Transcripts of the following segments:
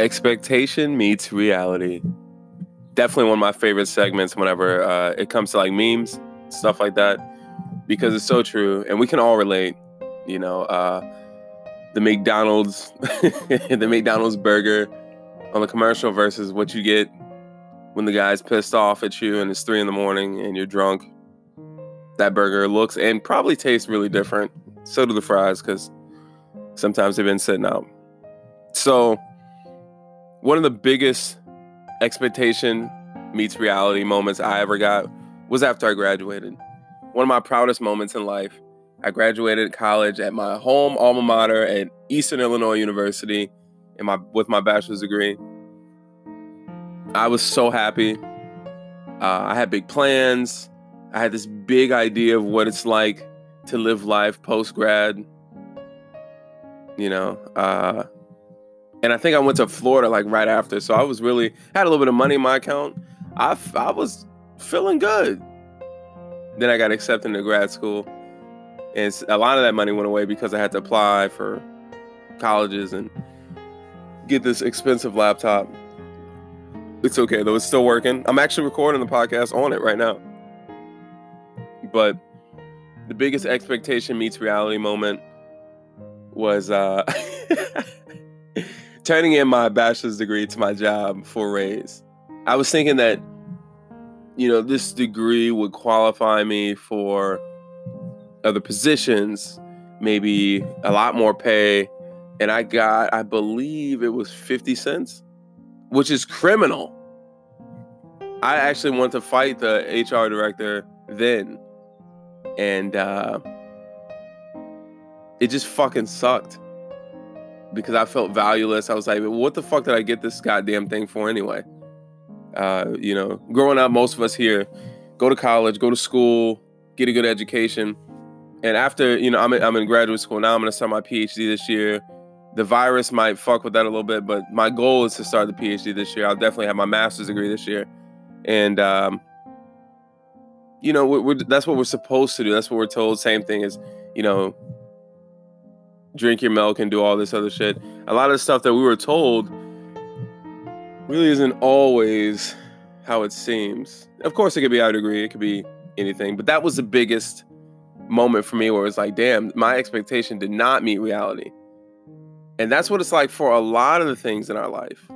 Expectation meets reality. Definitely one of my favorite segments whenever uh, it comes to like memes, stuff like that, because it's so true. And we can all relate, you know, uh, the McDonald's, the McDonald's burger on the commercial versus what you get when the guy's pissed off at you and it's three in the morning and you're drunk. That burger looks and probably tastes really different. So do the fries because sometimes they've been sitting out. So, one of the biggest expectation meets reality moments I ever got was after I graduated. One of my proudest moments in life. I graduated college at my home alma mater at Eastern Illinois University in my with my bachelor's degree. I was so happy. Uh, I had big plans. I had this big idea of what it's like to live life post grad. You know, uh, and I think I went to Florida like right after. So I was really had a little bit of money in my account. I I was feeling good. Then I got accepted into grad school, and a lot of that money went away because I had to apply for colleges and get this expensive laptop. It's okay though; it's still working. I'm actually recording the podcast on it right now. But the biggest expectation meets reality moment was uh turning in my bachelor's degree to my job for raise. I was thinking that, you know, this degree would qualify me for other positions, maybe a lot more pay. And I got, I believe it was 50 cents, which is criminal. I actually wanted to fight the HR director then. And uh, it just fucking sucked because I felt valueless. I was like, what the fuck did I get this goddamn thing for anyway? Uh, you know, growing up, most of us here go to college, go to school, get a good education. And after, you know, I'm in, I'm in graduate school now, I'm going to start my PhD this year. The virus might fuck with that a little bit, but my goal is to start the PhD this year. I'll definitely have my master's degree this year. And, um, you know, we're, we're, that's what we're supposed to do. That's what we're told. Same thing as, you know, drink your milk and do all this other shit. A lot of stuff that we were told really isn't always how it seems. Of course, it could be our degree, it could be anything, but that was the biggest moment for me where it's like, damn, my expectation did not meet reality. And that's what it's like for a lot of the things in our life.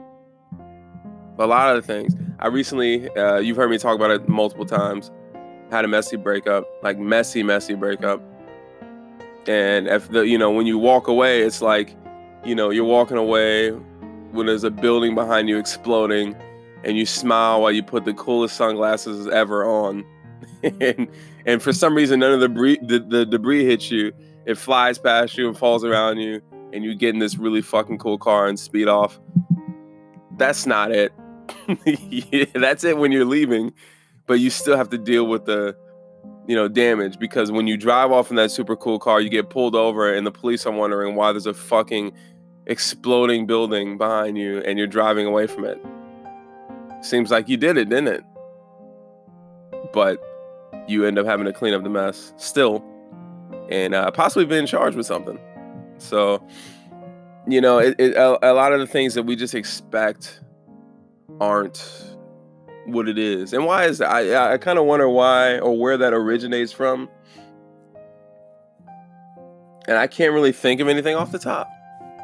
A lot of the things. I recently, uh, you've heard me talk about it multiple times, had a messy breakup, like messy, messy breakup and if the you know when you walk away it's like you know you're walking away when there's a building behind you exploding and you smile while you put the coolest sunglasses ever on. And and for some reason none of the debris, the, the debris hits you. It flies past you and falls around you and you get in this really fucking cool car and speed off. That's not it. Yeah, that's it when you're leaving but you still have to deal with the you know, damage because when you drive off in that super cool car, you get pulled over and the police are wondering why there's a fucking exploding building behind you and you're driving away from it. Seems like you did it, didn't it? But you end up having to clean up the mess still and uh, possibly being charged with something. So, you know, it, it, a, a lot of the things that we just expect aren't what it is. And why is that? I, I kind of wonder why or where that originates from. And I can't really think of anything off the top.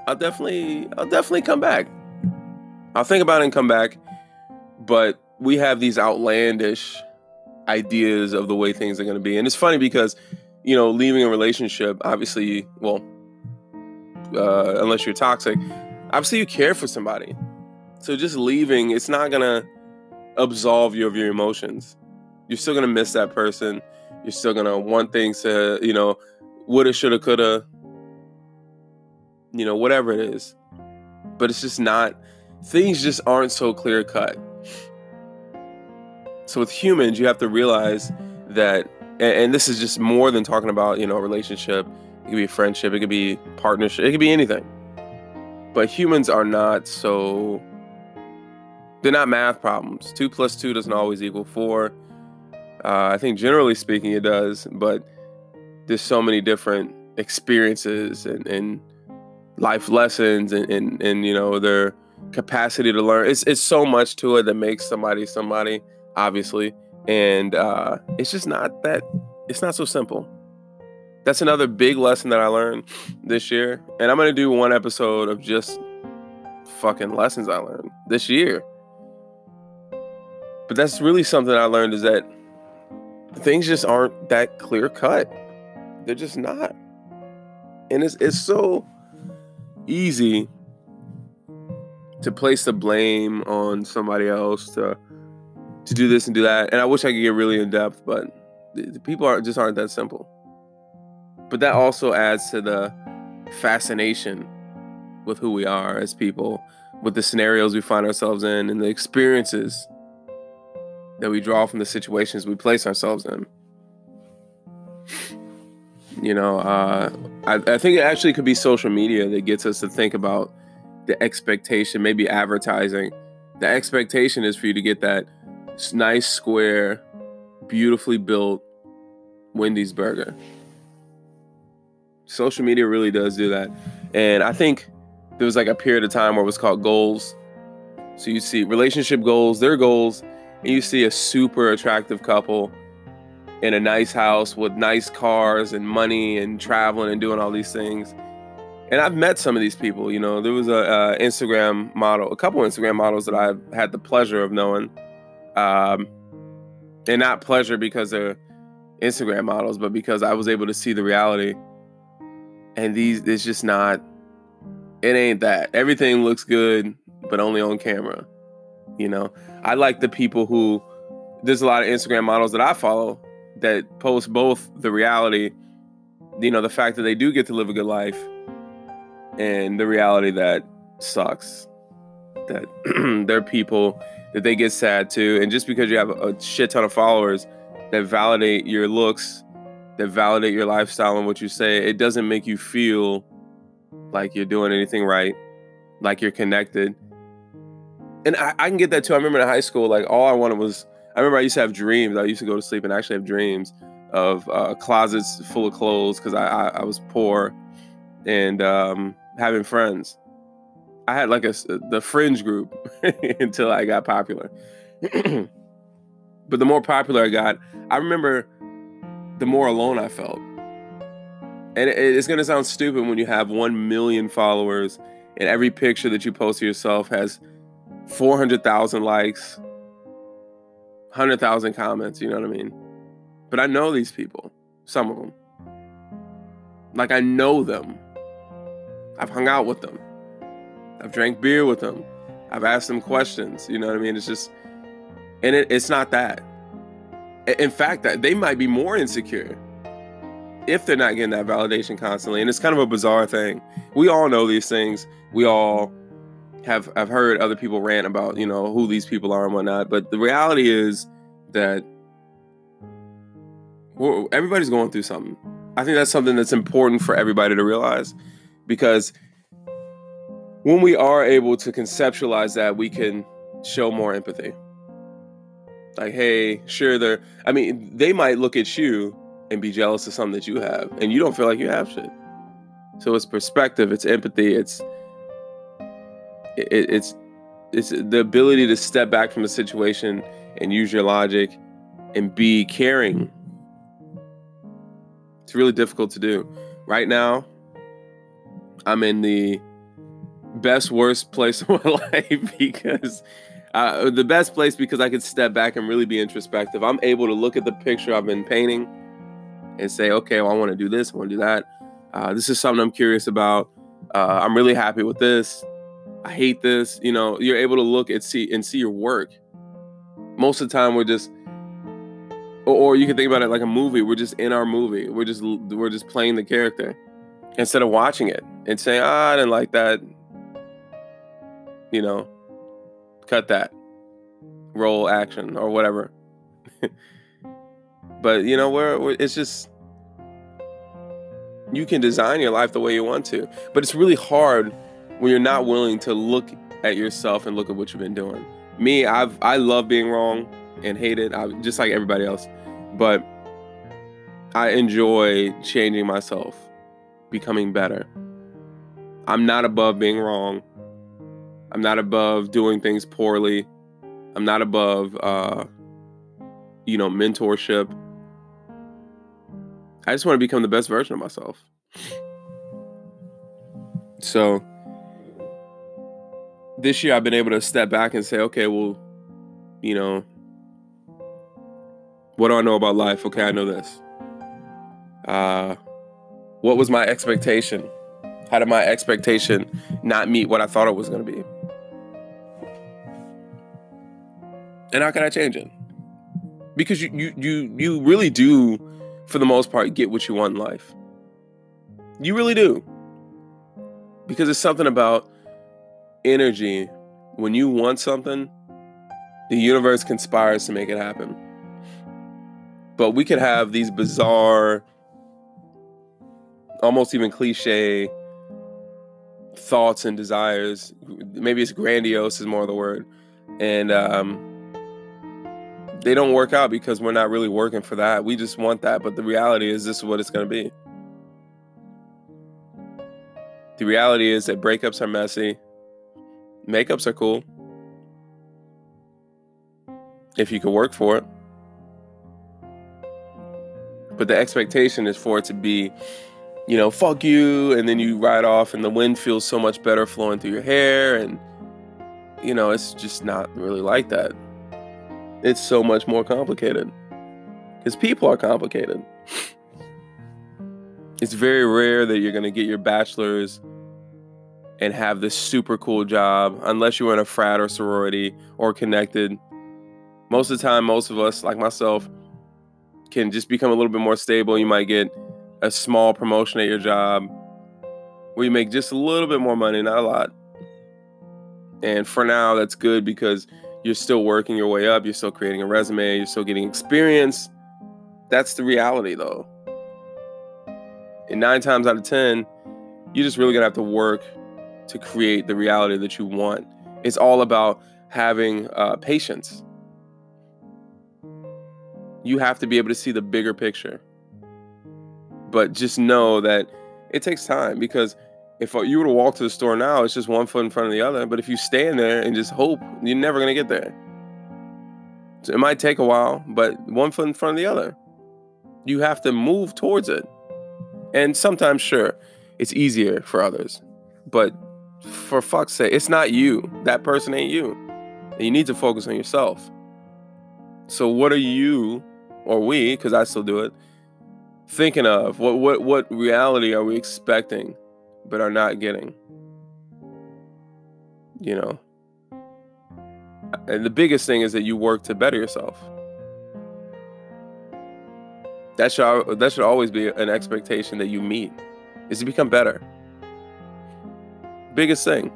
I'll definitely I'll definitely come back. I'll think about it and come back. But we have these outlandish ideas of the way things are going to be. And it's funny because, you know, leaving a relationship, obviously, well, uh, unless you're toxic, obviously you care for somebody. So just leaving, it's not going to absolve you of your emotions. You're still gonna miss that person. You're still gonna want things to, you know, woulda, shoulda, coulda, you know, whatever it is. But it's just not, things just aren't so clear cut. So with humans, you have to realize that, and, this is just more than talking about, you know, a relationship. It could be friendship, it could be partnership, it could be anything. But humans are not so they're not math problems. Two plus two doesn't always equal four. Uh, I think generally speaking, it does, but there's so many different experiences and, and life lessons, and, and, and you know, they're capacity to learn. It's it's so much to it that makes somebody somebody, obviously. And uh, it's just not that it's not so simple. That's another big lesson that I learned this year. And I'm gonna do one episode of just fucking lessons I learned this year. But that's really something I learned is that things just aren't that clear cut. They're just not. And it's it's so easy to place the blame on somebody else to to do this and do that. And I wish I could get really in depth, but the, the people aren't just aren't that simple. But that also adds to the fascination with who we are as people, with the scenarios we find ourselves in, and the experiences that we draw from the situations we place ourselves in. You know, uh, I, I think it actually could be social media that gets us to think about the expectation, maybe advertising. The expectation is for you to get that nice, square, beautifully built Wendy's burger. Social media really does do that. And I think there was like a period of time where it was called goals. So you see relationship goals, their goals, and you see a super attractive couple in a nice house with nice cars and money and traveling and doing all these things. And I've met some of these people. You know, there was a, a Instagram model, a couple Instagram models that I've had the pleasure of knowing, um, and not pleasure because they're Instagram models, but because I was able to see the reality. And these, it's just not. It ain't that. Everything looks good, but only on camera. You know, I like the people who. There's a lot of Instagram models that I follow that post both the reality, you know, the fact that they do get to live a good life, and the reality that sucks. That there are people that they get sad too, and just because you have a shit ton of followers that validate your looks, that validate your lifestyle and what you say, it doesn't make you feel like you're doing anything right, like you're connected. And I, I can get that too. I remember in high school, like all I wanted was I remember I used to have dreams. I used to go to sleep and actually have dreams of uh, closets full of clothes because I, I, I was poor and um, having friends. I had like a the fringe group until I got popular. but the more popular I got, I remember the more alone I felt. And it, it's gonna sound stupid when you have one million followers and every picture that you post of yourself has four hundred thousand likes, 100,000 comments, you know what I mean? But I know these people, some of them. Like I know them. I've hung out with them. I've drank beer with them. I've asked them questions, you know what I mean? It's just and it, it's not that. In fact, that they might be more insecure if they're not getting that validation constantly. And it's kind of a bizarre thing. We all know these things. We all have I've heard other people rant about you know who these people are and whatnot, but the reality is that everybody's going through something. I think that's something that's important for everybody to realize because when we are able to conceptualize that, we can show more empathy. Like, hey, sure, they're, I mean, they might look at you and be jealous of something that you have, and you don't feel like you have shit. So it's perspective, it's empathy, it's it, it's it's the ability to step back from the situation and use your logic and be caring. It's really difficult to do. Right now, I'm in the best worst place of my life because uh, the best place because I could step back and really be introspective. I'm able to look at the picture I've been painting and say, okay, well, I want to do this, I want to do that. Uh, this is something I'm curious about. Uh, I'm really happy with this. I hate this. You know, you're able to look and see and see your work. Most of the time, we're just, or, or you can think about it like a movie. We're just in our movie. We're just we're just playing the character instead of watching it and saying, "Ah, I didn't like that." You know, cut that, roll action or whatever. but you know, where it's just you can design your life the way you want to, but it's really hard when you're not willing to look at yourself and look at what you've been doing. Me, I've I love being wrong and hate it, I, just like everybody else. But I enjoy changing myself, becoming better. I'm not above being wrong. I'm not above doing things poorly. I'm not above, uh, you know, mentorship. I just want to become the best version of myself. So this year I've been able to step back and say, okay, well, you know, what do I know about life? Okay, I know this. Uh, what was my expectation? How did my expectation not meet what I thought it was going to be? And how can I change it? Because you you you you really do, for the most part, get what you want in life. You really do. Because it's something about energy. When you want something, the universe conspires to make it happen. But we could have these bizarre, almost even cliche thoughts and desires. Maybe it's grandiose is more of the word. And um, they don't work out because we're not really working for that. We just want that. But the reality is, this is what it's going to be. The reality is that breakups are messy, makeups are cool. If you could work for it. But the expectation is for it to be, you know, fuck you, and then you ride off, and the wind feels so much better flowing through your hair, and you know, it's just not really like that. It's so much more complicated because people are complicated. It's very rare that you're going to get your bachelor's and have this super cool job unless you're in a frat or sorority or connected. Most of the time, most of us, like myself, can just become a little bit more stable. You might get a small promotion at your job where you make just a little bit more money, not a lot. And for now, that's good because you're still working your way up, you're still creating a resume, you're still getting experience. That's the reality, though. And nine times out of 10, you're just really gonna have to work to create the reality that you want. It's all about having uh, patience. You have to be able to see the bigger picture. But just know that it takes time because if you were to walk to the store now, it's just one foot in front of the other. But if you stand there and just hope, you're never going to get there. So it might take a while, but one foot in front of the other. You have to move towards it. And sometimes, sure, it's easier for others. But for fuck's sake, it's not you. That person ain't you. And you need to focus on yourself. So what are you or we, because I still do it, thinking of? What what what reality are we expecting but are not getting? You know. And the biggest thing is that you work to better yourself. That should that should always be an expectation that you meet is to become better. Biggest thing.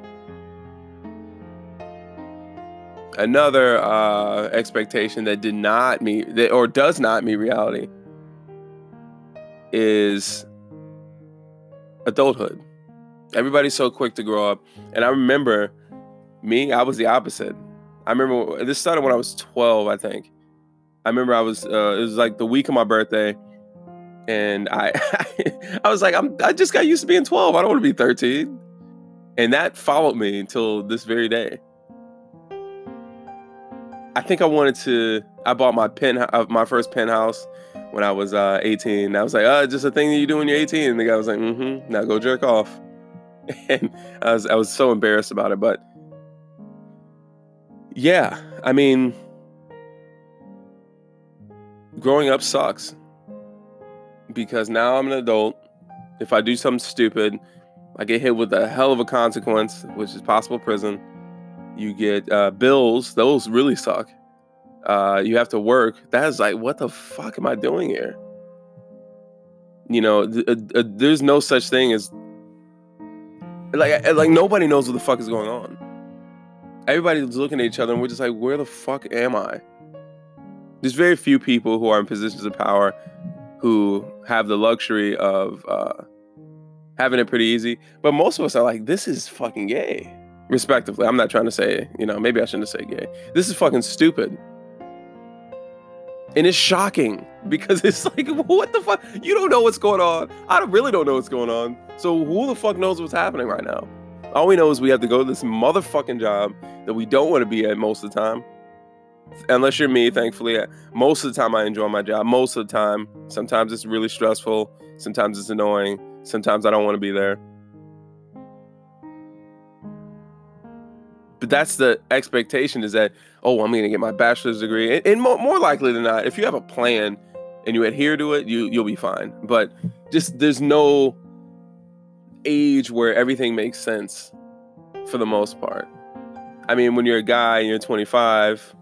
Another uh, expectation that did not meet that or does not meet reality is adulthood. Everybody's so quick to grow up, and I remember me. I was the opposite. I remember this started when I was 12, I think. I remember I was uh, it was like the week of my birthday, and I I was like I'm I just got used to being 12. I don't want to be 13. And that followed me until this very day. I think I wanted to. I bought my pen, uh, my first penthouse when I was uh, 18. I was like, "Oh, just a thing that you do when you're 18." And the guy was like, "Mm-hmm. Now go jerk off." And I was, I was so embarrassed about it, but yeah, I mean, growing up sucks because now I'm an adult. If I do something stupid, I get hit with a hell of a consequence, which is possible prison. You get uh, bills; those really suck. Uh, you have to work. That's like, what the fuck am I doing here? You know, th- uh, uh, there's no such thing as like like nobody knows what the fuck is going on. Everybody's looking at each other, and we're just like, where the fuck am I? There's very few people who are in positions of power who have the luxury of uh, having it pretty easy. But most of us are like, this is fucking gay. Respectively. I'm not trying to say, you know, maybe I shouldn't say gay. This is fucking stupid. And it's shocking because it's like, what the fuck? You don't know what's going on. I really don't know what's going on. So who the fuck knows what's happening right now? All we know is we have to go to this motherfucking job that we don't want to be at most of the time. Unless you're me, thankfully, most of the time I enjoy my job. Most of the time, sometimes it's really stressful. Sometimes it's annoying. Sometimes I don't want to be there. But that's the expectation is that, oh, I'm going to get my bachelor's degree. And, and more, more likely than not, if you have a plan and you adhere to it, you, you'll be fine. But just there's no age where everything makes sense for the most part. I mean, when you're a guy and you're 25,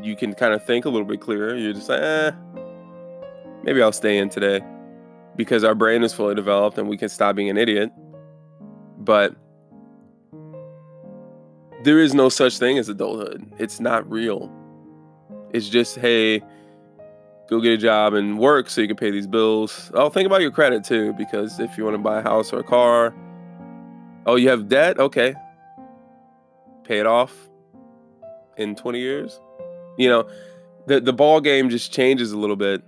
you can kind of think a little bit clearer. You're just like, eh, maybe I'll stay in today because our brain is fully developed and we can stop being an idiot. But there is no such thing as adulthood. It's not real. It's just, hey, go get a job and work so you can pay these bills. Oh, think about your credit too, because if you want to buy a house or a car, oh, you have debt? Okay. Pay it off in 20 years. You know, the, the ball game just changes a little bit.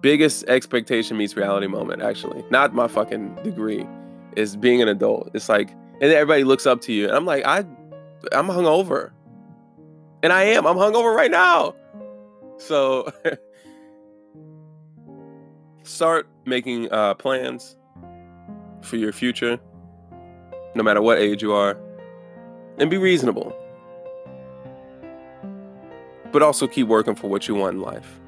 Biggest expectation meets reality moment, actually. Not my fucking degree. Is being an adult. It's like, and everybody looks up to you. And I'm like, I I'm hungover. And I am. I'm hungover right now. So start making uh, plans for your future, no matter what age you are, and be reasonable. But also keep working for what you want in life.